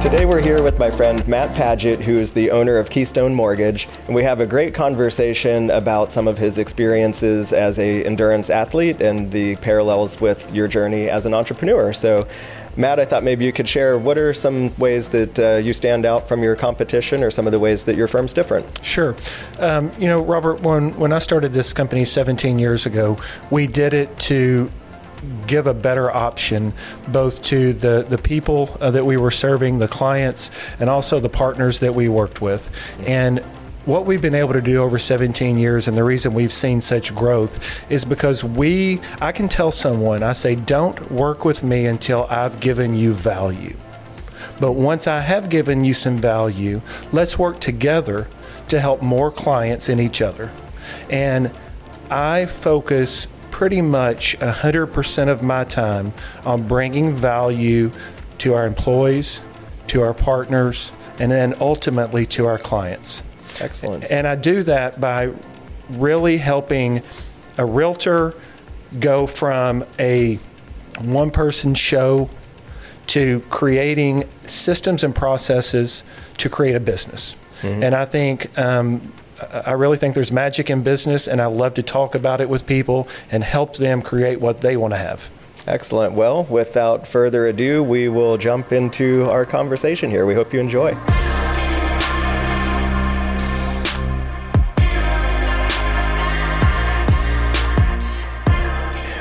Today we're here with my friend Matt Padgett, who is the owner of Keystone Mortgage, and we have a great conversation about some of his experiences as a endurance athlete and the parallels with your journey as an entrepreneur. So, Matt, I thought maybe you could share what are some ways that uh, you stand out from your competition, or some of the ways that your firm's different. Sure. Um, you know, Robert, when when I started this company 17 years ago, we did it to give a better option both to the, the people uh, that we were serving, the clients, and also the partners that we worked with. And what we've been able to do over 17 years and the reason we've seen such growth is because we I can tell someone I say don't work with me until I've given you value. But once I have given you some value, let's work together to help more clients and each other. And I focus pretty much 100% of my time on bringing value to our employees, to our partners, and then ultimately to our clients. Excellent. And I do that by really helping a realtor go from a one person show to creating systems and processes to create a business. Mm-hmm. And I think um, I really think there's magic in business, and I love to talk about it with people and help them create what they want to have. Excellent. Well, without further ado, we will jump into our conversation here. We hope you enjoy.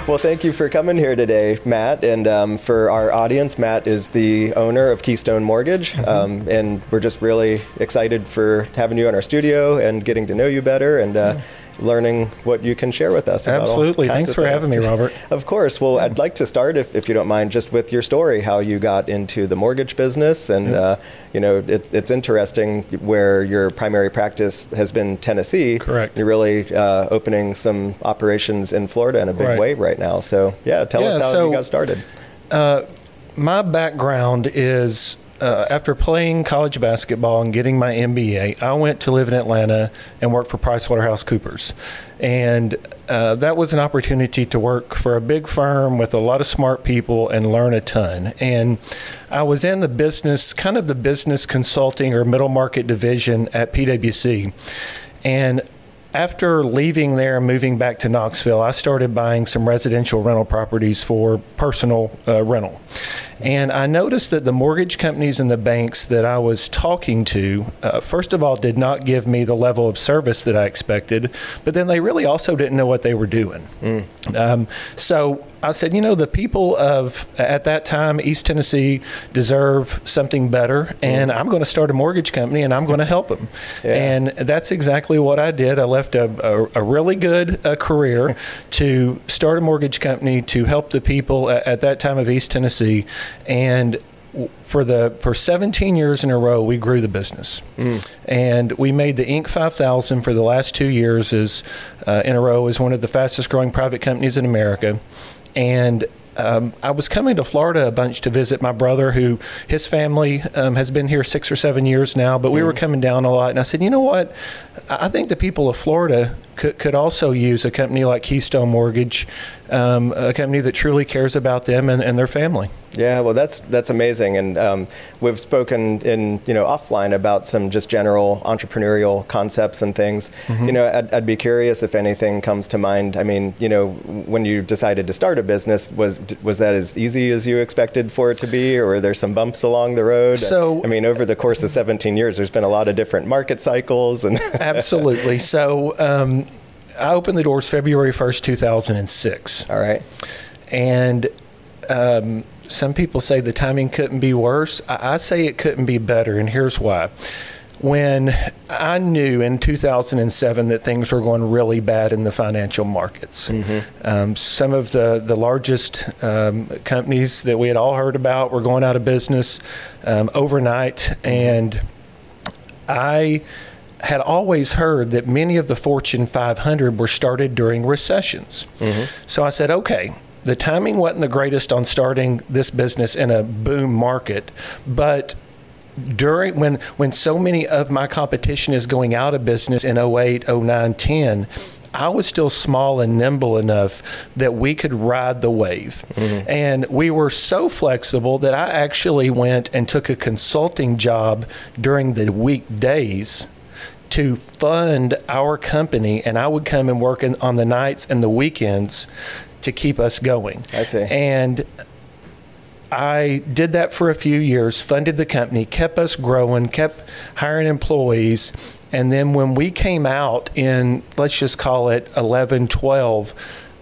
Well, thank you for coming here today, Matt. And um, for our audience, Matt is the owner of Keystone Mortgage. Mm-hmm. Um, and we're just really excited for having you in our studio and getting to know you better. And uh, learning what you can share with us. Absolutely. Thanks for having me, Robert. of course. Well, I'd like to start, if, if you don't mind, just with your story, how you got into the mortgage business. And, uh, you know, it, it's interesting where your primary practice has been Tennessee. Correct. You're really uh, opening some operations in Florida in a big right. way right now. So, yeah, tell yeah, us how so, you got started. Uh, my background is uh, after playing college basketball and getting my MBA, I went to live in Atlanta and work for PricewaterhouseCoopers. And uh, that was an opportunity to work for a big firm with a lot of smart people and learn a ton. And I was in the business, kind of the business consulting or middle market division at PwC. And after leaving there and moving back to Knoxville, I started buying some residential rental properties for personal uh, rental. And I noticed that the mortgage companies and the banks that I was talking to, uh, first of all, did not give me the level of service that I expected, but then they really also didn't know what they were doing. Mm. Um, so I said, you know, the people of at that time East Tennessee deserve something better, and mm. I'm going to start a mortgage company and I'm going to help them. Yeah. And that's exactly what I did. I left a, a, a really good uh, career to start a mortgage company to help the people at, at that time of East Tennessee and for the for 17 years in a row we grew the business mm. and we made the inc 5000 for the last two years is uh, in a row as one of the fastest growing private companies in america and um, I was coming to Florida a bunch to visit my brother, who his family um, has been here six or seven years now. But we mm. were coming down a lot, and I said, you know what? I think the people of Florida could, could also use a company like Keystone Mortgage, um, a company that truly cares about them and, and their family. Yeah, well, that's that's amazing, and um, we've spoken in you know offline about some just general entrepreneurial concepts and things. Mm-hmm. You know, I'd, I'd, be curious if anything comes to mind. I mean, you know, when you decided to start a business, was was that as easy as you expected for it to be, or were there some bumps along the road? So, I mean, over the course of 17 years, there's been a lot of different market cycles, and absolutely. So. Um, I opened the doors February 1st, 2006. All right. And um, some people say the timing couldn't be worse. I, I say it couldn't be better, and here's why. When I knew in 2007 that things were going really bad in the financial markets, mm-hmm. um, some of the, the largest um, companies that we had all heard about were going out of business um, overnight. And I had always heard that many of the Fortune 500 were started during recessions. Mm-hmm. So I said, okay, the timing wasn't the greatest on starting this business in a boom market, but during when when so many of my competition is going out of business in 08, 09, 10, I was still small and nimble enough that we could ride the wave. Mm-hmm. And we were so flexible that I actually went and took a consulting job during the weekdays to fund our company, and I would come and work in, on the nights and the weekends to keep us going. I see. And I did that for a few years, funded the company, kept us growing, kept hiring employees. And then when we came out in, let's just call it 11, 12,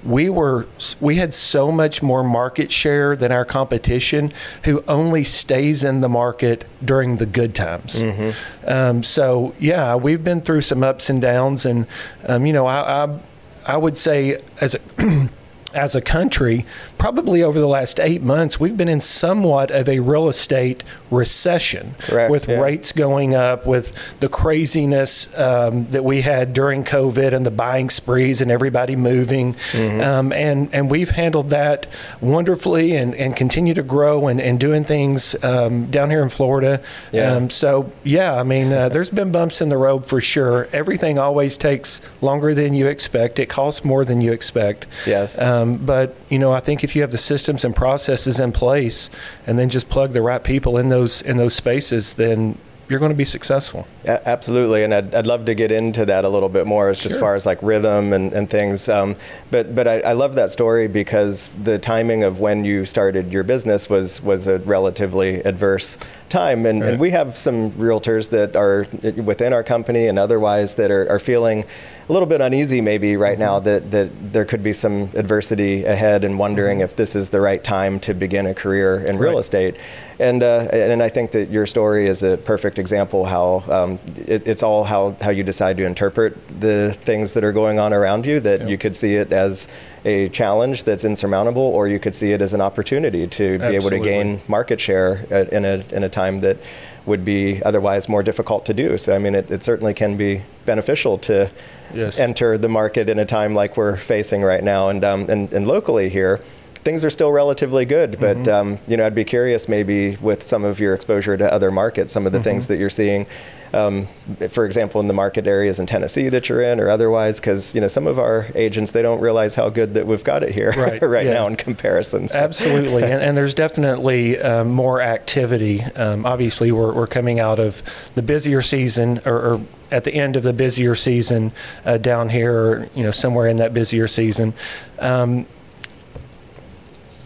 we were we had so much more market share than our competition who only stays in the market during the good times mm-hmm. um, so yeah we've been through some ups and downs and um, you know I, I, I would say as a as a country, probably over the last eight months, we've been in somewhat of a real estate recession Correct, with yeah. rates going up, with the craziness um, that we had during COVID and the buying sprees and everybody moving. Mm-hmm. Um, and, and we've handled that wonderfully and, and continue to grow and, and doing things um, down here in Florida. Yeah. Um, so, yeah, I mean, uh, there's been bumps in the road for sure. Everything always takes longer than you expect, it costs more than you expect. Yes. Um, but, you know, I think if you have the systems and processes in place and then just plug the right people in those in those spaces, then you're going to be successful. Yeah, absolutely, and I'd, I'd love to get into that a little bit more as sure. far as like rhythm and, and things. Um, but but I, I, love that story because the timing of when you started your business was was a relatively adverse time, and, right. and we have some realtors that are within our company and otherwise that are, are feeling a little bit uneasy maybe right mm-hmm. now that, that there could be some adversity ahead and wondering mm-hmm. if this is the right time to begin a career in real right. estate. And, uh, and I think that your story is a perfect example how um, it, it's all how, how you decide to interpret the things that are going on around you, that yep. you could see it as a challenge that's insurmountable, or you could see it as an opportunity to Absolutely. be able to gain market share in a, in a time that would be otherwise more difficult to do. So, I mean, it, it certainly can be beneficial to yes. enter the market in a time like we're facing right now. And, um, and, and locally here, things are still relatively good, but mm-hmm. um, you know, I'd be curious maybe with some of your exposure to other markets, some of the mm-hmm. things that you're seeing, um, for example, in the market areas in Tennessee that you're in, or otherwise, because you know some of our agents they don't realize how good that we've got it here right, right yeah. now in comparison. So. Absolutely, and, and, there's definitely um, more activity. Um, obviously, we're, we're coming out of the busier season, or, or at the end of the busier season uh, down here, or, you know, somewhere in that busier season. Um,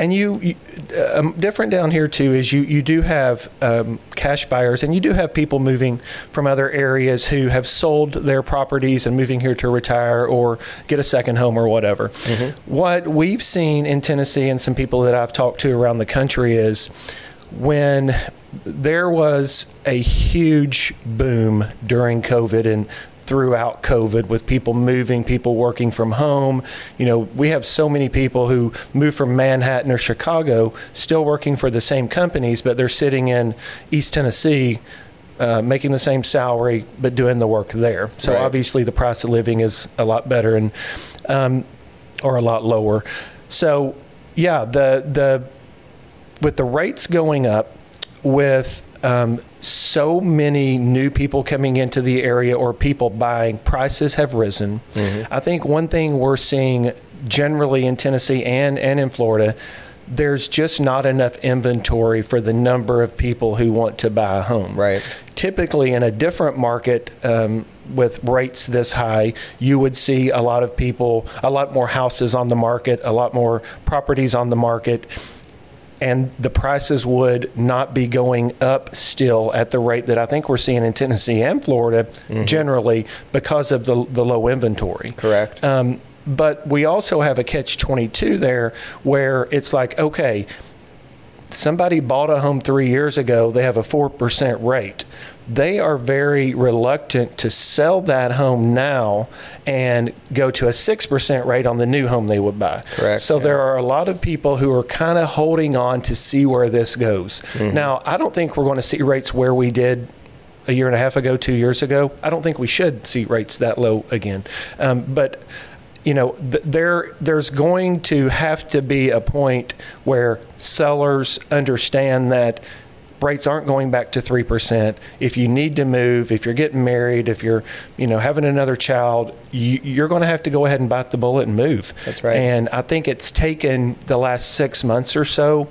and you, you um, different down here too is you you do have um, cash buyers and you do have people moving from other areas who have sold their properties and moving here to retire or get a second home or whatever. Mm-hmm. What we've seen in Tennessee and some people that I've talked to around the country is when there was a huge boom during COVID and throughout COVID with people moving, people working from home. You know, we have so many people who move from Manhattan or Chicago still working for the same companies, but they're sitting in East Tennessee. Uh, making the same salary but doing the work there. So right. obviously the price of living is a lot better and um, or a lot lower. So yeah, the the with the rates going up, with um, so many new people coming into the area or people buying, prices have risen. Mm-hmm. I think one thing we're seeing generally in Tennessee and, and in Florida, there's just not enough inventory for the number of people who want to buy a home. Right. Typically, in a different market um, with rates this high, you would see a lot of people, a lot more houses on the market, a lot more properties on the market and the prices would not be going up still at the rate that I think we're seeing in Tennessee and Florida mm-hmm. generally because of the, the low inventory. Correct. Um, but we also have a catch 22 there where it's like, okay, somebody bought a home three years ago, they have a 4% rate they are very reluctant to sell that home now and go to a 6% rate on the new home they would buy. Correct. So yeah. there are a lot of people who are kind of holding on to see where this goes. Mm-hmm. Now, I don't think we're going to see rates where we did a year and a half ago, two years ago. I don't think we should see rates that low again. Um, but you know, th- there there's going to have to be a point where sellers understand that rates aren't going back to 3%. If you need to move, if you're getting married, if you're, you know, having another child, you, are going to have to go ahead and bite the bullet and move. That's right. And I think it's taken the last six months or so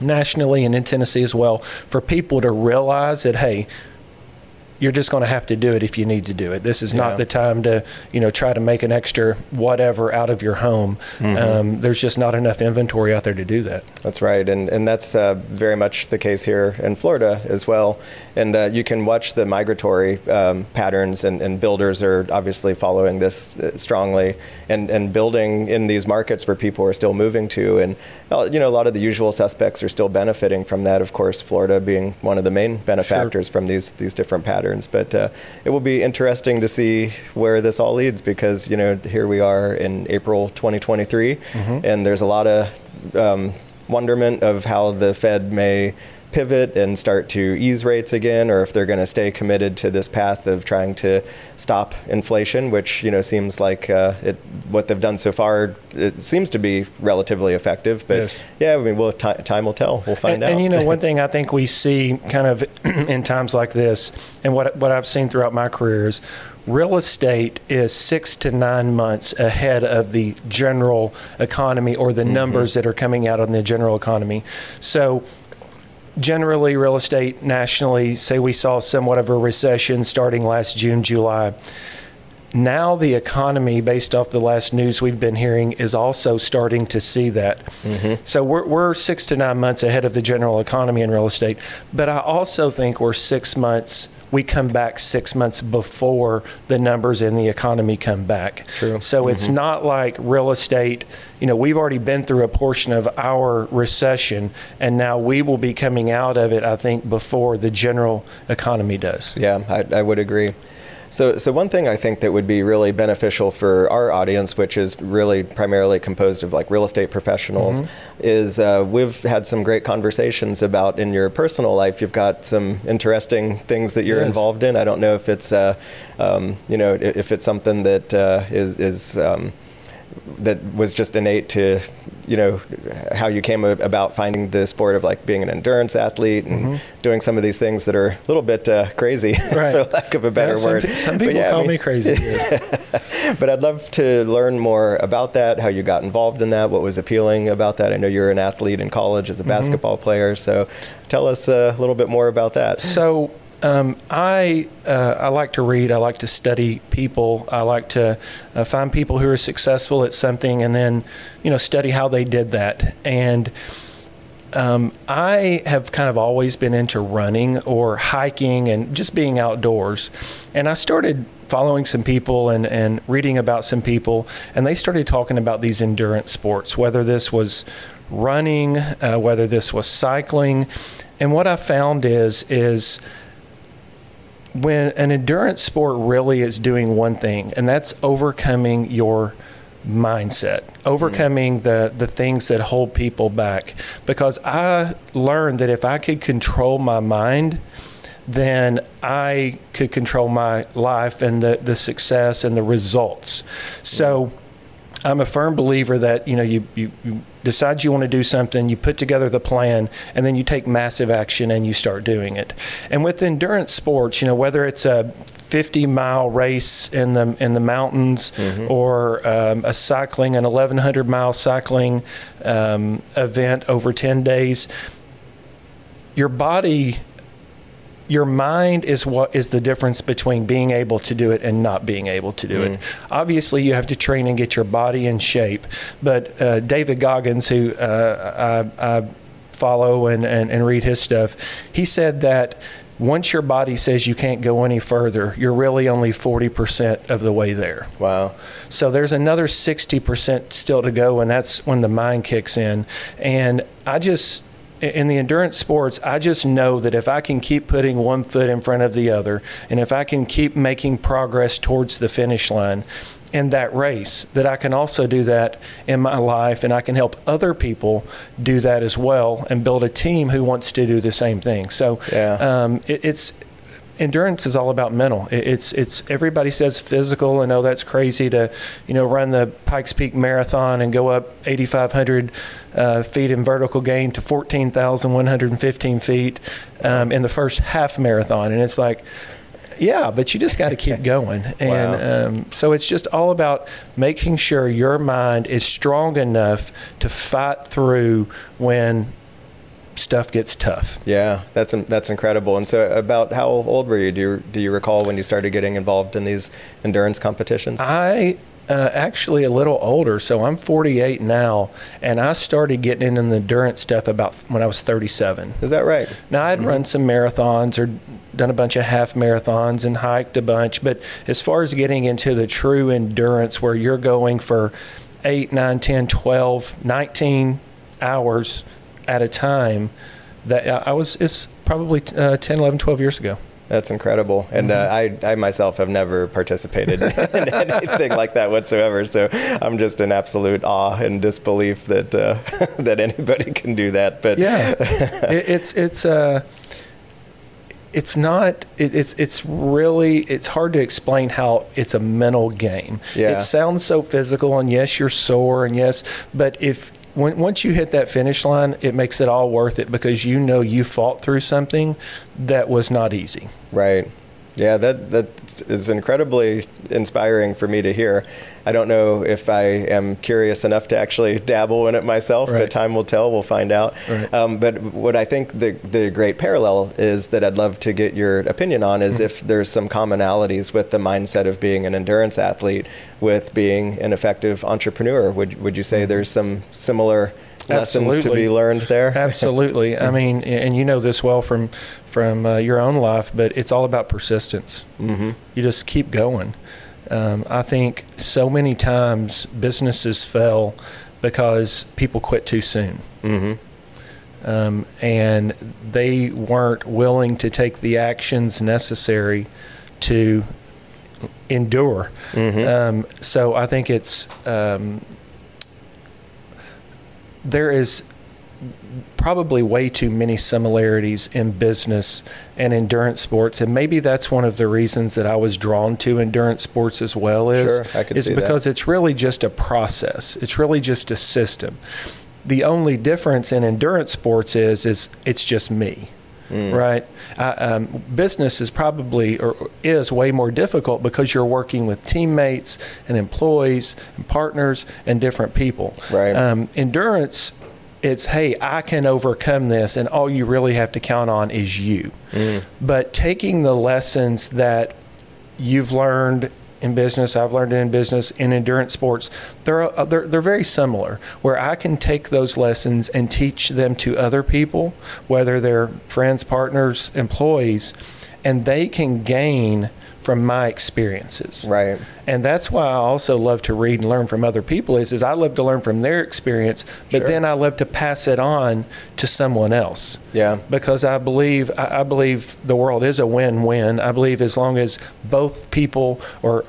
nationally and in Tennessee as well for people to realize that, hey, you're just going to have to do it if you need to do it. This is yeah. not the time to, you know, try to make an extra whatever out of your home. Mm-hmm. Um, there's just not enough inventory out there to do that. That's right, and and that's uh, very much the case here in Florida as well. And uh, you can watch the migratory um, patterns, and, and, builders are obviously following this uh, strongly, and and building in these markets where people are still moving to, and you know, a lot of the usual suspects are still benefiting from that. Of course, Florida being one of the main benefactors sure. from these these different patterns. But uh, it will be interesting to see where this all leads because you know here we are in April 2023, mm-hmm. and there's a lot of um, wonderment of how the Fed may pivot and start to ease rates again, or if they're going to stay committed to this path of trying to stop inflation, which you know seems like uh, it, what they've done so far. It seems to be relatively effective, but yes. yeah, I mean, well, t- time will tell. We'll find and, out. And you know, one thing I think we see kind of in times like this, and what what I've seen throughout my career is real estate is six to nine months ahead of the general economy or the mm-hmm. numbers that are coming out on the general economy. So generally real estate nationally say we saw somewhat of a recession starting last June, July. Now the economy, based off the last news we've been hearing, is also starting to see that. Mm-hmm. So we're, we're six to nine months ahead of the general economy in real estate. But I also think we're six months we come back six months before the numbers in the economy come back. True. So mm-hmm. it's not like real estate, you know, we've already been through a portion of our recession, and now we will be coming out of it, I think, before the general economy does. Yeah, I, I would agree. So, so one thing I think that would be really beneficial for our audience, which is really primarily composed of like real estate professionals, mm-hmm. is uh, we've had some great conversations about in your personal life. You've got some interesting things that you're yes. involved in. I don't know if it's, uh, um, you know, if it's something that uh, is is um, that was just innate to you know how you came about finding the sport of like being an endurance athlete and mm-hmm. doing some of these things that are a little bit uh, crazy right. for lack of a better yeah, word some, some people yeah, call I mean, me crazy but I'd love to learn more about that how you got involved in that what was appealing about that I know you're an athlete in college as a mm-hmm. basketball player so tell us a little bit more about that so um, I uh, I like to read. I like to study people. I like to uh, find people who are successful at something, and then you know study how they did that. And um, I have kind of always been into running or hiking and just being outdoors. And I started following some people and, and reading about some people, and they started talking about these endurance sports, whether this was running, uh, whether this was cycling. And what I found is is when an endurance sport really is doing one thing, and that's overcoming your mindset, overcoming mm. the the things that hold people back. Because I learned that if I could control my mind, then I could control my life and the, the success and the results. So I'm a firm believer that you know you, you, you decide you want to do something, you put together the plan, and then you take massive action and you start doing it. And with endurance sports, you know whether it's a 50 mile race in the in the mountains mm-hmm. or um, a cycling an 1100 mile cycling um, event over 10 days, your body your mind is what is the difference between being able to do it and not being able to do mm. it. Obviously, you have to train and get your body in shape. But uh, David Goggins, who uh, I, I, follow and, and, and read his stuff, he said that once your body says you can't go any further, you're really only 40% of the way there. Wow. So there's another 60% still to go, and that's when the mind kicks in. And I just in the endurance sports, I just know that if I can keep putting one foot in front of the other, and if I can keep making progress towards the finish line in that race, that I can also do that in my life, and I can help other people do that as well, and build a team who wants to do the same thing. So yeah. um, it, it's endurance is all about mental. It's it's everybody says physical, and oh, that's crazy to, you know, run the Pikes Peak Marathon and go up 8,500 uh, feet in vertical gain to 14,115 feet um, in the first half marathon, and it's like. Yeah, but you just got to keep going. And Wow. um, so it's just all about making sure your mind is strong enough to fight through when stuff gets tough. Yeah, that's that's incredible. And so, about how old were you? Do you, do you recall when you started getting involved in these endurance competitions? I uh, actually a little older, so I'm 48 now, and I started getting into the endurance stuff about when I was 37. Is that right? Now I'd run some marathons or done a bunch of half marathons and hiked a bunch, but as far as getting into the true endurance where you're going for 8, 9, 10, 12, 19 hours at a time, that uh, I was it's probably uh, 10, 11, 12 years ago. That's incredible. And uh, I, I myself have never participated in anything like that whatsoever. So I'm just in absolute awe and disbelief that uh, that anybody can do that. But Yeah, it, it's it's uh, it's not. It, it's it's really it's hard to explain how it's a mental game. Yeah. It sounds so physical, and yes, you're sore, and yes, but if when, once you hit that finish line, it makes it all worth it because you know you fought through something that was not easy. Right. Yeah, that that is incredibly inspiring for me to hear. I don't know if I am curious enough to actually dabble in it myself, Right. but time will tell. We'll find out. Right. Um, but what I think the the great parallel is that I'd love to get your opinion on Mm-hmm. is if there's some commonalities with the mindset of being an endurance athlete with being an effective entrepreneur. Would would you say there's some similar lessons to Absolutely. be learned there? Absolutely. I mean, and you know this well from from uh, your own life, but it's all about persistence. hmm You just keep going. Um, I think so many times businesses fail because people quit too soon. hmm Um, and they weren't willing to take the actions necessary to endure. hmm Um, so I think it's um, there is probably way too many similarities in business and endurance sports, and maybe that's one of the reasons that I was drawn to endurance sports as well. Is Sure, is see that. because it's really just a process. It's really just a system. The only difference in endurance sports is is it's just me Mm. right? I, um, business is probably or is way more difficult because you're working with teammates and employees and partners and different people. Right. Um, endurance, it's hey, I can overcome this, and all you really have to count on is you. Mm. But taking the lessons that you've learned in business, I've learned in business, in endurance sports, they're, uh, they're, they're very similar, where I can take those lessons and teach them to other people, whether they're friends, partners, employees, and they can gain from my experiences. Right. And that's why I also love to read and learn from other people is, is I love to learn from their experience, but Sure. then I love to pass it on to someone else Yeah. because I believe I I believe the world is a win-win. I believe as long as both people or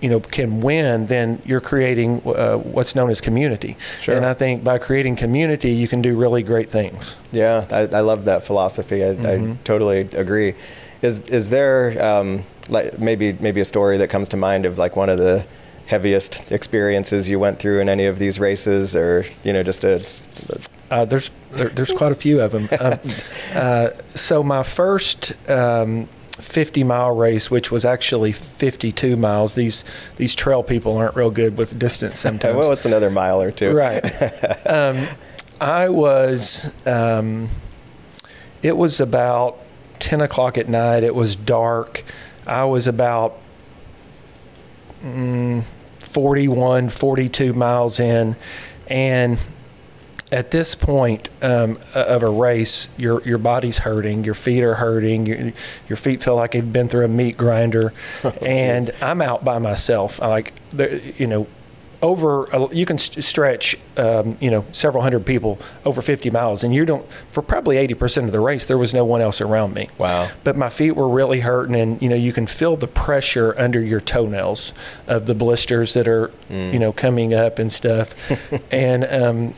you know can win, then you're creating uh, what's known as community. Sure. And I think by creating community, you can do really great things. Yeah, I, I love that philosophy. I, I Mhm. totally agree. Is is there um, like maybe maybe a story that comes to mind of like one of the heaviest experiences you went through in any of these races, or you know just a Uh, there's there, there's quite a few of them. Um, uh, so my first um, 50 mile race, which was actually 52 miles. These these trail people aren't real good with distance sometimes. well, it's another mile or two. Right. um, I was. Um, it was about 10 o'clock at night. It was dark. I was about mm, 41, 42 miles in, and at this point um, of a race, your your body's hurting, your feet are hurting, your your feet feel like they've been through a meat grinder, and I'm out by myself. I like you know, over you can st- stretch um, you know several hundred people over 50 miles, and you don't for probably 80 percent of the race there was no one else around me. Wow. But my feet were really hurting, and you know you can feel the pressure under your toenails of the blisters that are you know coming up and stuff, and um,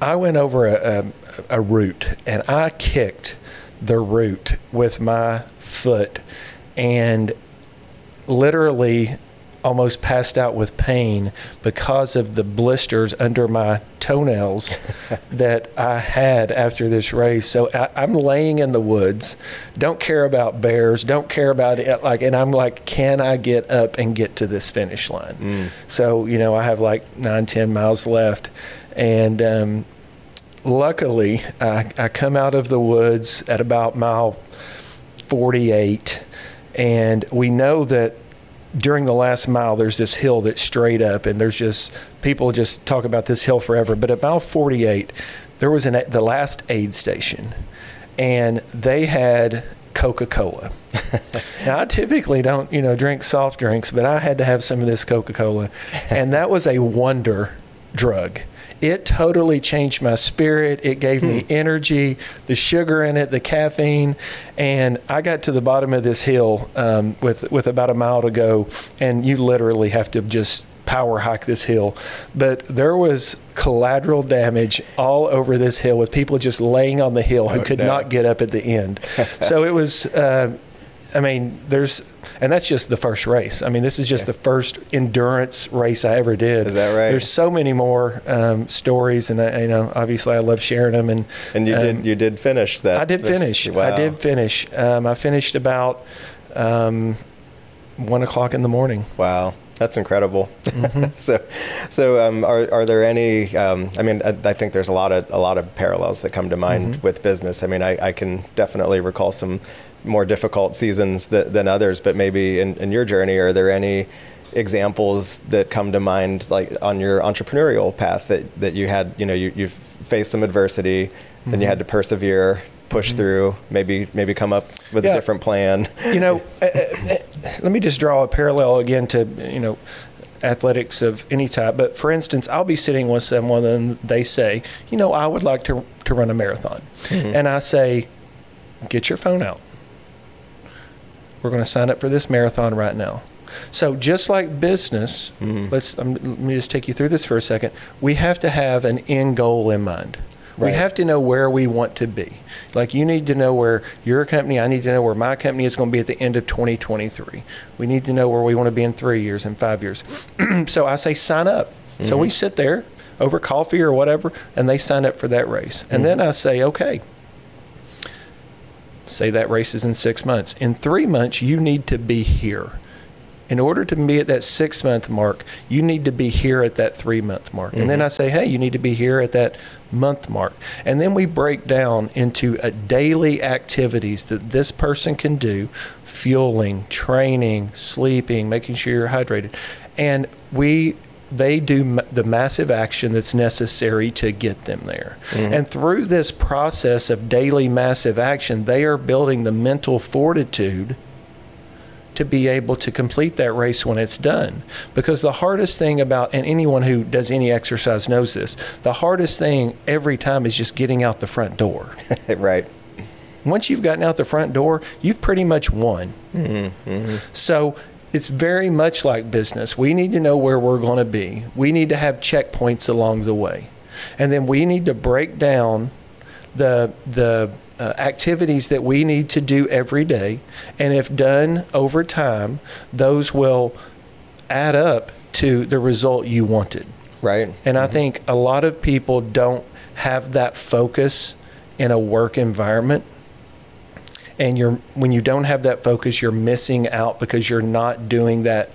I went over a, a, a root and I kicked the root with my foot and literally almost passed out with pain because of the blisters under my toenails that I had after this race. So I, am laying in the woods, don't care about bears, don't care about it. Like, and I'm like, can I get up and get to this finish line? Mm. So you know, I have like nine, ten miles left, and um, luckily, I, I come out of the woods at about mile 48, and we know that during the last mile, there's this hill that's straight up, and there's just people just talk about this hill forever. But at mile 48, there was an the last aid station, and they had Coca Cola. now I typically don't, you know, drink soft drinks, but I had to have some of this Coca Cola, and that was a wonder drug it totally changed my spirit. It gave me hmm. energy, the sugar in it, the caffeine, and I got to the bottom of this hill um, with with about a mile to go, and you literally have to just power hike this hill. But there was collateral damage all over this hill with people just laying on the hill who oh, could no. not get up at the end. so it was. Uh, I mean, there's, and that's just the first race. I mean, this is just yeah. the first endurance race I ever did. Is that right? There's so many more um, stories, and I, you know, obviously, I love sharing them. And and you um, did you did finish that? I did finish. Wow. I did finish. Um, I finished about um, one o'clock in the morning. Wow. That's incredible. Mm-hmm. so, so um, are are there any? Um, I mean, I, I, think there's a lot of a lot of parallels that come to mind mm-hmm. with business. I mean, I, I can definitely recall some more difficult seasons th- than others, but maybe in, in your journey, are there any examples that come to mind, like on your entrepreneurial path that, that you had, you know, you, you faced some adversity, mm-hmm. then you had to persevere, push mm-hmm. through, maybe, maybe come up with yeah. a different plan. You know, uh, uh, uh, let me just draw a parallel again to, you know, athletics of any type. But for instance, I'll be sitting with someone and they say, you know, I would like to, to run a marathon. Mm-hmm. And I say, get your phone out we're going to sign up for this marathon right now. So just like business, mm-hmm. let's um, let me just take you through this for a second. We have to have an end goal in mind. Right. We have to know where we want to be. Like you need to know where your company, I need to know where my company is going to be at the end of 2023. We need to know where we want to be in three years and five years. so I say sign up. Mm-hmm. So we sit there over coffee or whatever, and they sign up for that race. And mm-hmm. then I say, okay, say that race is in six months. In three months, you need to be here. In order to be at that six month mark, you need to be here at that three month mark. Mm-hmm. And then mm-hmm. I say, hey, you need to be here at that month mark. And then we break down into a daily activities that this person can do fueling, training, sleeping, making sure you're hydrated. And we they do the massive action that's necessary to get them there. Mm-hmm. And through this process of daily massive action, they are building the mental fortitude to be able to complete that race when it's done. Because the hardest thing about, and anyone who does any exercise knows this, the hardest thing every time is just getting out the front door. right. Once you've gotten out the front door, you've pretty much won. Mm-hmm. Mm-hmm. So it's very much like business. We need to know where we're going to be. We need to have checkpoints along the way. And then we need to break down the the uh, activities that we need to do every day. And if done over time, those will add up to the result you wanted. Right. And mm-hmm. I think a lot of people don't have that focus in a work environment and you're when you don't have that focus you're missing out because you're not doing that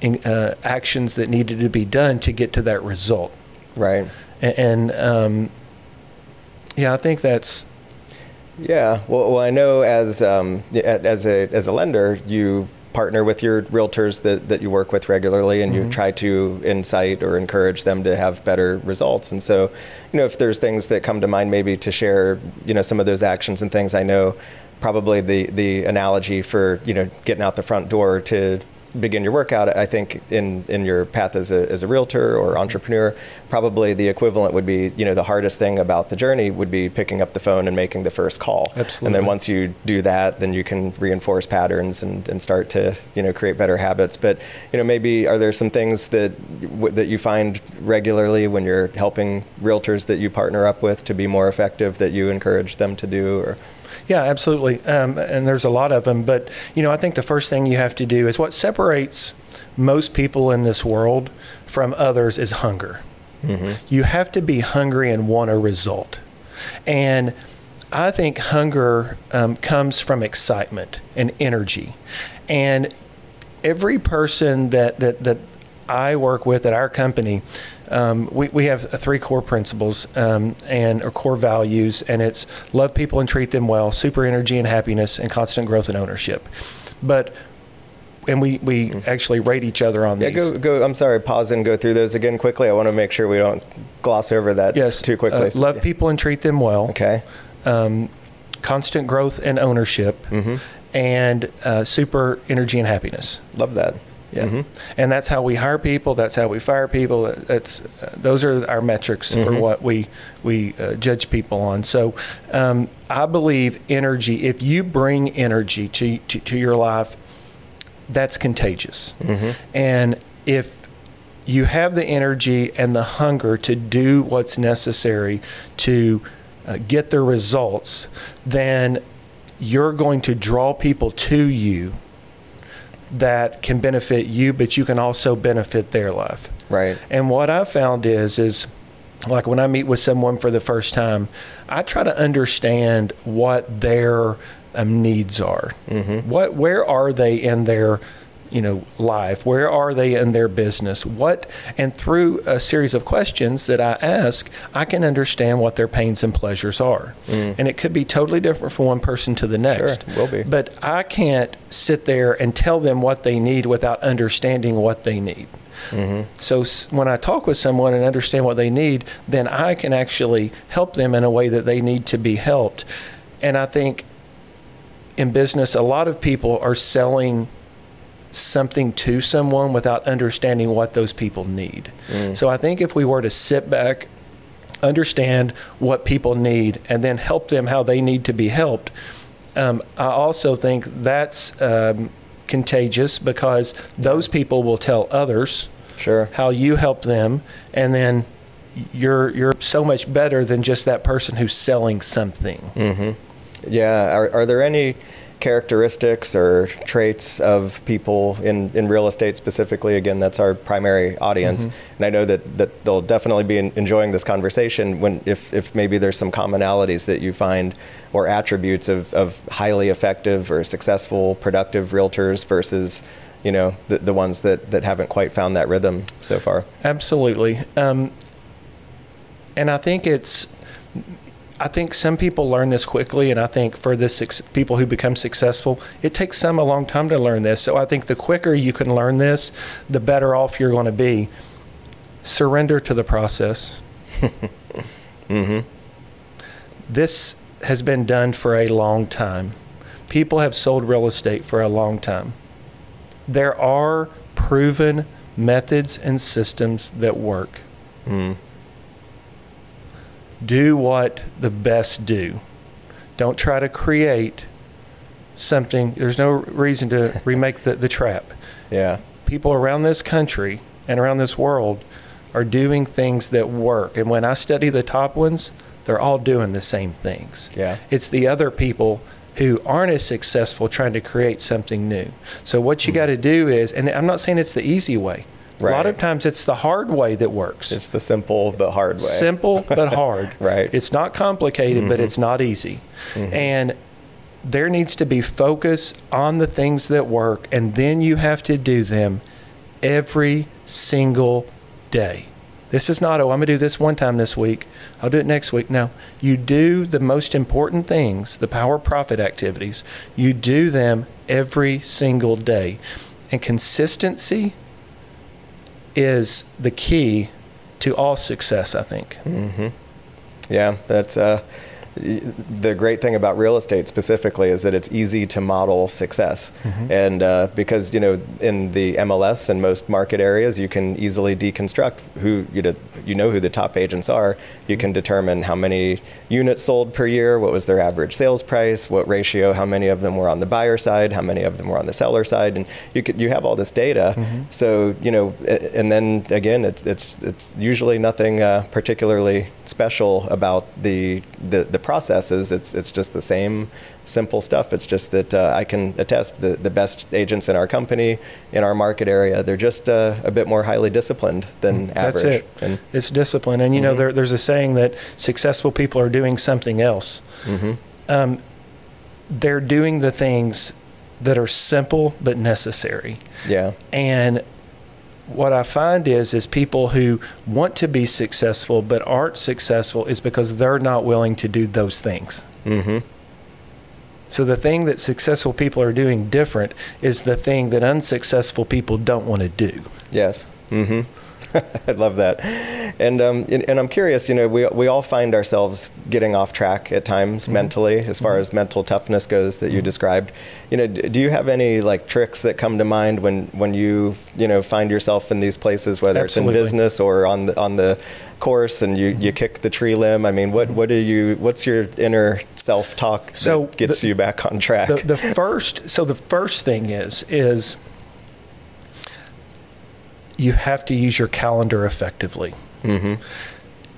in, uh, actions that needed to be done to get to that result. Right. And, and um, yeah i think that's yeah. Well, well i know as um, as a as a lender you partner with your realtors that, that you work with regularly and mm-hmm. you try to incite or encourage them to have better results. And so you know if there's things that come to mind maybe to share you know some of those actions and things i know probably the the analogy for you know getting out the front door to begin your workout, I think in, in your path as a, as a realtor or entrepreneur, probably the equivalent would be, you know, the hardest thing about the journey would be picking up the phone and making the first call. Absolutely. And then once you do that, then you can reinforce patterns and, and start to, you know, create better habits. But, you know, maybe are there some things that, that you find regularly when you're helping realtors that you partner up with to be more effective that you encourage them to do or? Yeah, absolutely. Um, and there's a lot of them. But, you know, I think the first thing you have to do is what separates most people in this world from others is hunger. Mm-hmm. You have to be hungry and want a result. And I think hunger um, comes from excitement and energy. And every person that, that, that I work with at our company, um, we, we have three core principles um, and or core values, and it's love people and treat them well, super energy and happiness, and constant growth and ownership. But and we, we actually rate each other on yeah, these. Go, go, I'm sorry, pause and go through those again quickly. I want to make sure we don't gloss over that yes, too quickly. Uh, love people and treat them well. Okay. Um, constant growth and ownership, mm-hmm. and uh, super energy and happiness. Love that. Yeah, mm-hmm. and that's how we hire people. That's how we fire people. That's uh, those are our metrics mm-hmm. for what we we uh, judge people on. So um, I believe energy. If you bring energy to to, to your life, that's contagious. Mm-hmm. And if you have the energy and the hunger to do what's necessary to uh, get the results, then you're going to draw people to you that can benefit you, but you can also benefit their life. Right. And what I found is is like when I meet with someone for the first time, I try to understand what their um, needs are. Mm-hmm. What where are they in their you know life where are they in their business what and through a series of questions that i ask i can understand what their pains and pleasures are mm. and it could be totally different from one person to the next sure, will be. but i can't sit there and tell them what they need without understanding what they need Mm-hmm. So when I talk with someone and understand what they need, then I can actually help them in a way that they need to be helped. And I think in business, a lot of people are selling something to someone without understanding what those people need. Mm. So I think if we were to sit back, understand what people need, and then help them how they need to be helped, um, I also think that's um, contagious because those people will tell others sure. how you help them, and then you're you're so much better than just that person who's selling something. Mm-hmm. Yeah. Are, are there any characteristics or traits of people in, in real estate specifically. Again, that's our primary audience. Mm-hmm. And I know that, that they'll definitely be enjoying this conversation when if, if maybe there's some commonalities that you find or attributes of, of highly effective or successful, productive realtors versus you know the, the ones that, that haven't quite found that rhythm so far. Absolutely. Um, and I think it's I think some people learn this quickly, and I think for the people who become successful, it takes some a long time to learn this. So I think the quicker you can learn this, the better off you're going to be. Surrender to the process. mm-hmm. This has been done for a long time. People have sold real estate for a long time. There are proven methods and systems that work. Mm do what the best do. Don't try to create something. There's no reason to remake the, the trap. Yeah. People around this country and around this world are doing things that work. And when I study the top ones, they're all doing the same things. Yeah. It's the other people who aren't as successful trying to create something new. So what you mm-hmm. got to do is, and I'm not saying it's the easy way. Right. A lot of times it's the hard way that works. It's the simple but hard way. Simple but hard. right. It's not complicated, mm-hmm. but it's not easy. Mm-hmm. And there needs to be focus on the things that work, and then you have to do them every single day. This is not, oh, I'm going to do this one time this week. I'll do it next week. No, you do the most important things, the power profit activities, you do them every single day. And consistency is the key to all success, I think. Mm-hmm. Yeah, that's uh, the great thing about real estate specifically is that it's easy to model success, mm-hmm. and uh, because you know in the MLS and most market areas, you can easily deconstruct who you know you know who the top agents are. You can determine how many units sold per year, what was their average sales price, what ratio, how many of them were on the buyer side, how many of them were on the seller side, and you could you have all this data. Mm-hmm. So you know, and then again, it's it's it's usually nothing uh, particularly special about the the, the processes. It's it's just the same simple stuff. It's just that uh, I can attest the the best agents in our company in our market area they're just uh, a bit more highly disciplined than mm, average. That's it. And it's discipline, and you mm-hmm. know there, there's a saying that successful people are doing something else. Mm-hmm. Um, they're doing the things that are simple but necessary. Yeah. And what I find is is people who want to be successful but aren't successful is because they're not willing to do those things. Mm-hmm. So the thing that successful people are doing different is the thing that unsuccessful people don't want to do. Yes. Mm-hmm. I love that, and um, and, and, I'm curious. You know, we we all find ourselves getting off track at times mm-hmm. mentally, as far mm-hmm. as mental toughness goes that you mm-hmm. described. You know, do you have any like tricks that come to mind when when you you know find yourself in these places, whether Absolutely. it's in business or on the on the course, and you, mm-hmm. you kick the tree limb? I mean, what what do you? What's your inner self talk that gets the, you back on track? The, the first, so the first thing is is you have to use your calendar effectively. Mm-hmm.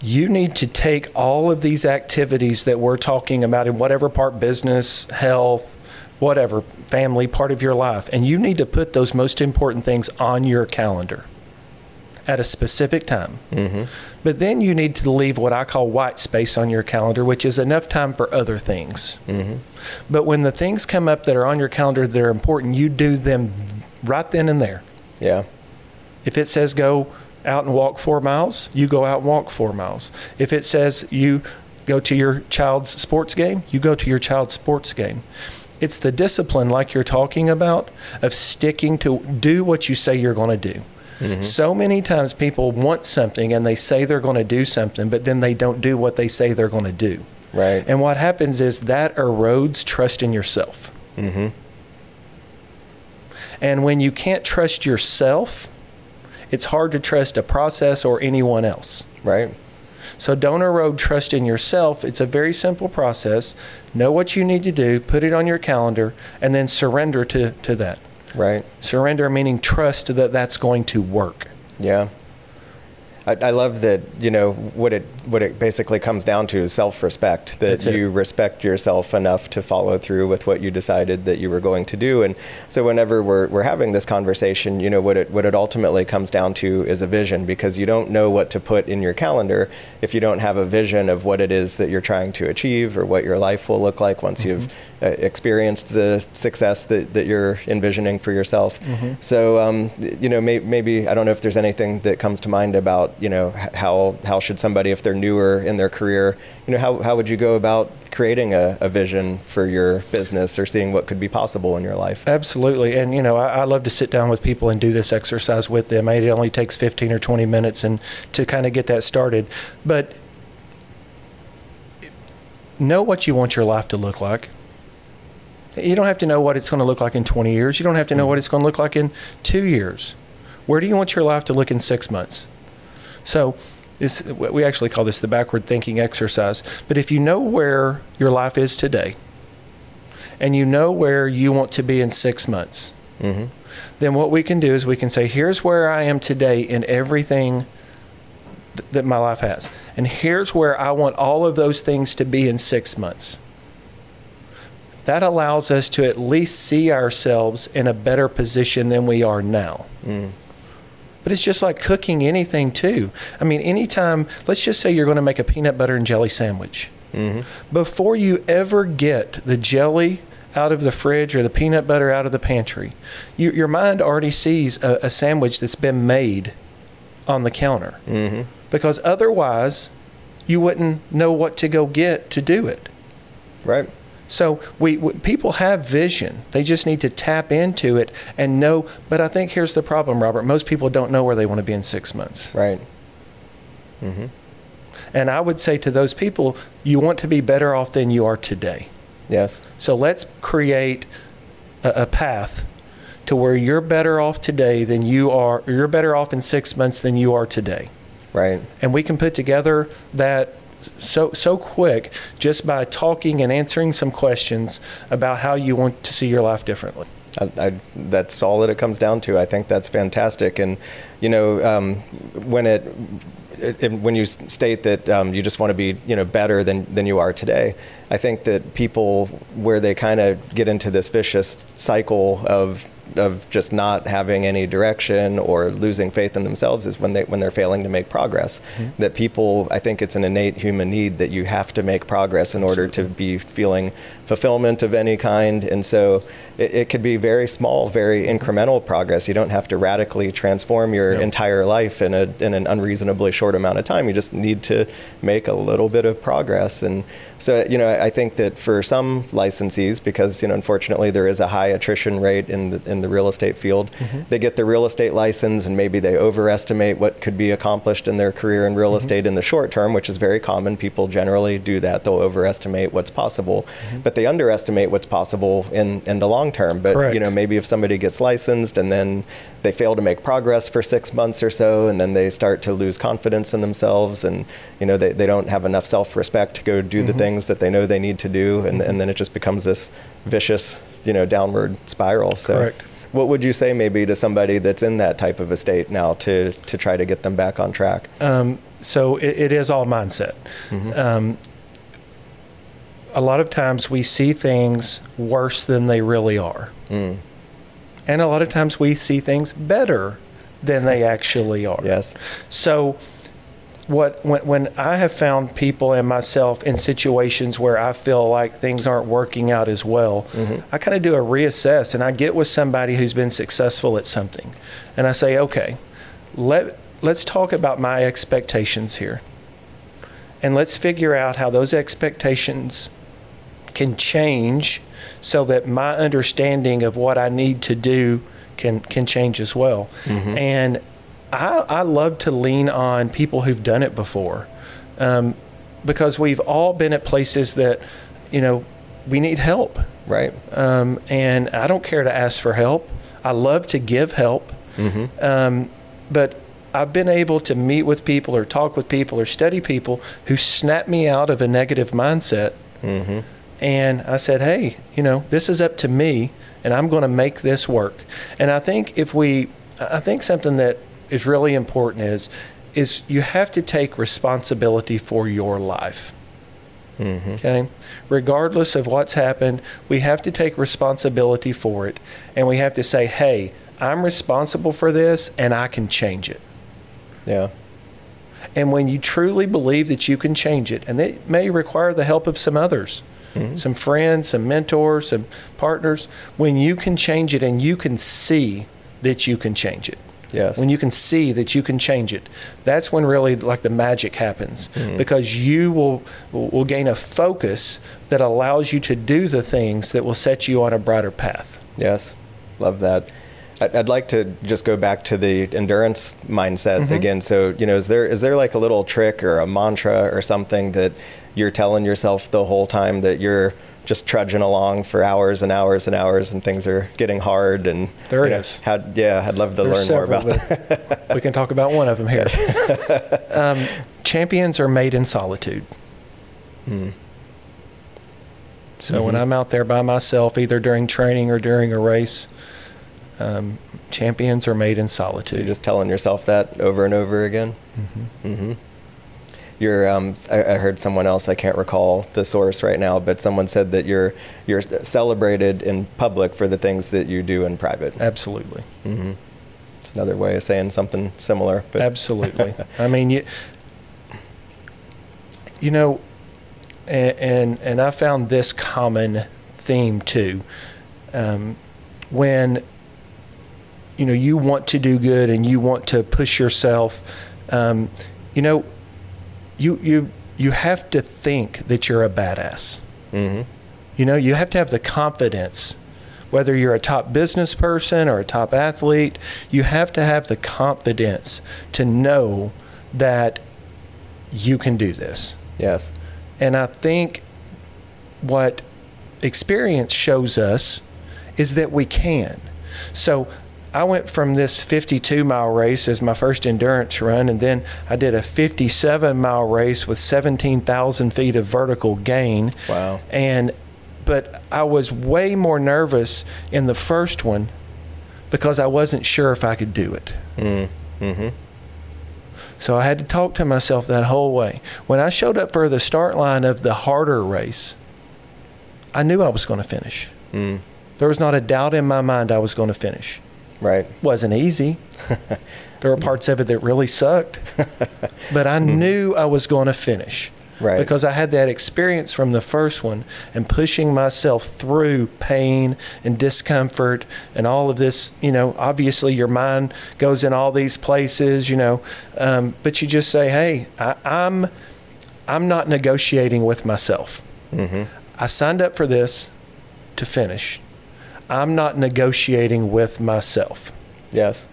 You need to take all of these activities that we're talking about in whatever part business, health, whatever, family, part of your life, and you need to put those most important things on your calendar at a specific time. Mm-hmm. But then you need to leave what I call white space on your calendar, which is enough time for other things. Mm-hmm. But when the things come up that are on your calendar that are important, you do them right then and there. Yeah. If it says go out and walk four miles, you go out and walk four miles. If it says you go to your child's sports game, you go to your child's sports game. It's the discipline, like you're talking about, of sticking to do what you say you're going to do. Mm-hmm. So many times people want something and they say they're going to do something, but then they don't do what they say they're going to do. Right. And what happens is that erodes trust in yourself. Mm-hmm. And when you can't trust yourself, it's hard to trust a process or anyone else. Right. So don't erode trust in yourself. It's a very simple process. Know what you need to do, put it on your calendar, and then surrender to, to that. Right. Surrender meaning trust that that's going to work. Yeah. I, I, love that you know what it what it basically comes down to is self-respect that That's you it. respect yourself enough to follow through with what you decided that you were going to do and so whenever we're, we're having this conversation you know what it what it ultimately comes down to is a vision because you don't know what to put in your calendar if you don't have a vision of what it is that you're trying to achieve or what your life will look like once mm-hmm. you've experienced the success that, that you're envisioning for yourself. Mm-hmm. So, um, you know, may, maybe I don't know if there's anything that comes to mind about, you know, how how should somebody, if they're newer in their career, you know, how how would you go about creating a, a vision for your business or seeing what could be possible in your life? Absolutely, and you know, I, I love to sit down with people and do this exercise with them. It only takes 15 or 20 minutes and to kind of get that started, but know what you want your life to look like you don't have to know what it's going to look like in 20 years. You don't have to know what it's going to look like in two years. Where do you want your life to look in six months? So, this, we actually call this the backward thinking exercise. But if you know where your life is today, and you know where you want to be in six months, mm-hmm. then what we can do is we can say, here's where I am today in everything th- that my life has. And here's where I want all of those things to be in six months that allows us to at least see ourselves in a better position than we are now. Mm. But it's just like cooking anything, too. I mean, anytime, let's just say you're going to make a peanut butter and jelly sandwich. Mm-hmm. Before you ever get the jelly out of the fridge or the peanut butter out of the pantry, you, your mind already sees a, a, sandwich that's been made on the counter. Mm-hmm. Because otherwise, you wouldn't know what to go get to do it. Right. So we, we, people have vision. They just need to tap into it and know. But I think here's the problem, Robert. Most people don't know where they want to be in six months. Right. Mm-hmm. And I would say to those people, you want to be better off than you are today. Yes. So let's create a, a path to where you're better off today than you are, you're better off in six months than you are today. Right. And we can put together that so so quick just by talking and answering some questions about how you want to see your life differently. I, I, that's all that it comes down to. I think that's fantastic. And you know, um, when it, it, it, when you state that um, you just want to be you know better than than you are today, I think that people where they kind of get into this vicious cycle of of just not having any direction or losing faith in themselves is when they when they're failing to make progress. Mm-hmm. That people, I think it's an innate human need that you have to make progress in order Absolutely. to be feeling fulfillment of any kind. And so it, it, could be very small, very incremental progress. You don't have to radically transform your no. entire life in a in an unreasonably short amount of time. You just need to make a little bit of progress. And so you know, I think that for some licensees, because you know, unfortunately, there is a high attrition rate in the in the real estate field. Mm-hmm. They get the real estate license and maybe they overestimate what could be accomplished in their career in real mm-hmm. estate in the short term, which is very common. People generally do that. They'll overestimate what's possible, mm-hmm. but they underestimate what's possible in, in the long term. But Correct. you know, maybe if somebody gets licensed and then they fail to make progress for six months or so, and then they start to lose confidence in themselves, and you know, they, they don't have enough self-respect to go do the mm-hmm. Things that they know they need to do, and, and then it just becomes this vicious you know downward spiral. So Correct what would you say maybe to somebody that's in that type of a state now to to try to get them back on track? Um, so it, it is all mindset. Mm-hmm. Um, a lot of times we see things worse than they really are, mm. and a lot of times we see things better than they actually are. Yes. So what when, when I have found people and myself in situations where I feel like things aren't working out as well, mm-hmm. I kind of do a reassess and I get with somebody who's been successful at something, and I say, okay, let let's talk about my expectations here, and let's figure out how those expectations can change so that my understanding of what I need to do can can change as well. Mm-hmm. And I, I love to lean on people who've done it before um, because we've all been at places that, you know, we need help. Right. Um, and I don't care to ask for help. I love to give help. Mm-hmm. Um, but I've been able to meet with people or talk with people or study people who snap me out of a negative mindset. Mm-hmm. And I said, hey, you know, this is up to me and I'm going to make this work. And I think if we, I think something that is really important is is you have to take responsibility for your life. Mm-hmm. Okay, regardless of what's happened, we have to take responsibility for it, and we have to say, "Hey, I'm responsible for this, and I can change it." Yeah. And when you truly believe that you can change it, and it may require the help of some others, mm-hmm. some friends, some mentors, some partners, when you can change it and you can see that you can change it, Yes. When you can see that you can change it, that's when really like the magic happens mm-hmm. because you will will gain a focus that allows you to do the things that will set you on a brighter path. Yes. Love that. I'd like to just go back to the endurance mindset mm-hmm. again. So, you know, is there is there like a little trick or a mantra or something that you're telling yourself the whole time that you're just trudging along for hours and hours and hours, and things are getting hard. And there it is. Had, yeah, I'd love to There's learn several, more about that. we can talk about one of them here. um, champions are made in solitude. Hmm. So mm-hmm. when I'm out there by myself, either during training or during a race, um, champions are made in solitude. So you're just telling yourself that over and over again. Mm-hmm. Mm-hmm you're um, I, I, heard someone else I can't recall the source right now, but someone said that you're you're celebrated in public for the things that you do in private. Absolutely. Mm-hmm. It's another way of saying something similar. But Absolutely. I mean, you you know, and, and and I found this common theme too. Um, when you know you want to do good and you want to push yourself, um, you know you you you have to think that you're a badass. Mm-hmm. You know, you have to have the confidence. Whether you're a top business person or a top athlete, you have to have the confidence to know that you can do this. Yes. And I think what experience shows us is that we can. So I went from this 52 mile race as my first endurance run, and then I did a 57 mile race with 17,000 feet of vertical gain. Wow. And but I was way more nervous in the first one because I wasn't sure if I could do it. Mm. Mm-hmm. So I had to talk to myself that whole way. When I showed up for the start line of the harder race, I knew I was going to finish. Mm. There was not a doubt in my mind I was going to finish. Right. wasn't easy. there were parts of it that really sucked, but I knew I was going to finish. Right. Because I had that experience from the first one and pushing myself through pain and discomfort and all of this. You know, obviously your mind goes in all these places. You know, um, but you just say, "Hey, I, I'm, I'm not negotiating with myself. Mm-hmm. I signed up for this to finish. I'm not negotiating with myself." Yes.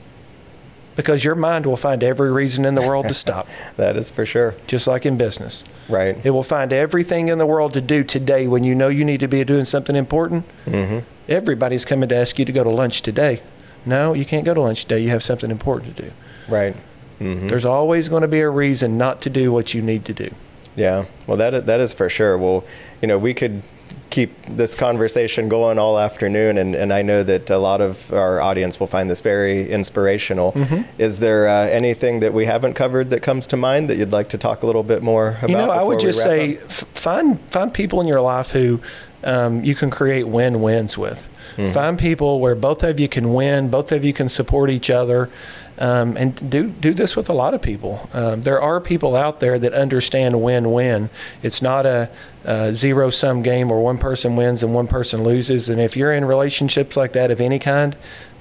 because your mind will find every reason in the world to stop, That is for sure. just like in business. Right. It will find everything in the world to do today when you know you need to be doing something important. Mm-hmm. Everybody's coming to ask you to go to lunch today. No, you can't go to lunch today. You have something important to do. Right. Mm-hmm. There's always going to be a reason not to do what you need to do. Yeah. Well, that that is for sure. Well, you know, we could keep this conversation going all afternoon, and, and I know that a lot of our audience will find this very inspirational. Mhm. Is there uh, anything that we haven't covered that comes to mind that you'd like to talk a little bit more about? you know, I would just say up? find find people in your life who um, you can create win wins with. Mhm. Find people where both of you can win, both of you can support each other, um, and do do this with a lot of people. Um, there are people out there that understand win win. It's not a, a zero sum game where one person wins and one person loses. And if you're in relationships like that of any kind.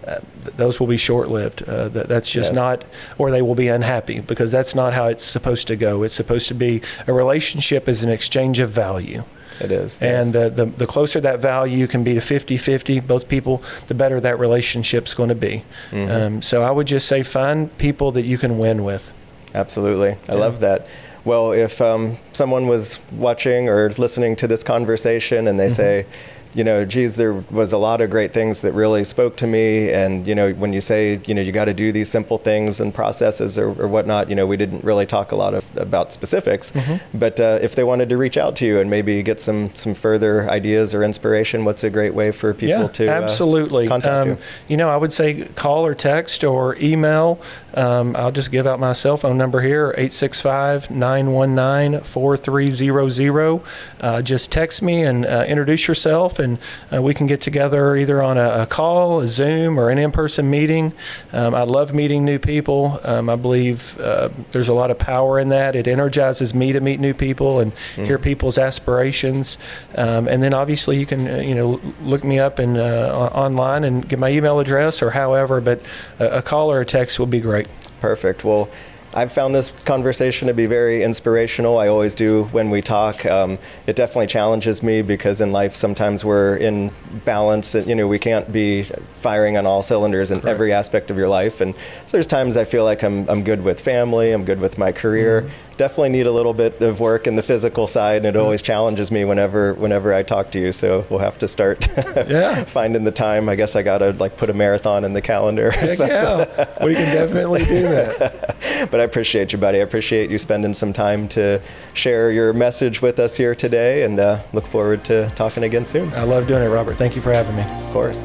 Uh, th- those will be short lived. Uh, that, that's just Yes. not, or they will be unhappy because that's not how it's supposed to go. It's supposed to be a relationship is an exchange of value. It is. And yes. uh, the, the closer that value can be to 50 50, both people, the better that relationship's going to be. Mhm. Um, so I would just say find people that you can win with. Absolutely. I Yeah. love that. Well, if um, someone was watching or listening to this conversation and they Mm-hmm. say, you know, geez, there was a lot of great things that really spoke to me. And, you know, when you say, you know, you got to do these simple things and processes or, or whatnot, you know, we didn't really talk a lot of, about specifics. Mhm. But uh, if they wanted to reach out to you and maybe get some, some further ideas or inspiration, what's a great way for people yeah, to uh, absolutely. contact um, you? You know, I would say call or text or email. Um, I'll just give out my cell phone number here 865 919 4300. Uh, Just text me and uh, introduce yourself, and uh, we can get together either on a, a call, a Zoom, or an in person meeting. Um, I love meeting new people. Um, I believe uh, there's a lot of power in that. It energizes me to meet new people and hear people's aspirations. Um, and then obviously you can, uh, you know, look me up and uh, online and get my email address or however. But a, a call or a text will be great. Perfect. Well, I've found this conversation to be very inspirational. I always do when we talk. Um, it definitely challenges me because in life sometimes we're in balance. And, You know, we can't be firing on all cylinders in every aspect of your life. And so there's times I feel like I'm, I'm good with family, I'm good with my career. Definitely need a little bit of work in the physical side, and it always challenges me whenever whenever I talk to you. So we'll have to start Yeah. finding the time. I guess I gotta like put a marathon in the calendar. or something. yeah, we can definitely do that. but I appreciate you, buddy. I appreciate you spending some time to share your message with us here today, and uh, look forward to talking again soon. I love doing it, Robert. Thank you for having me. Of course.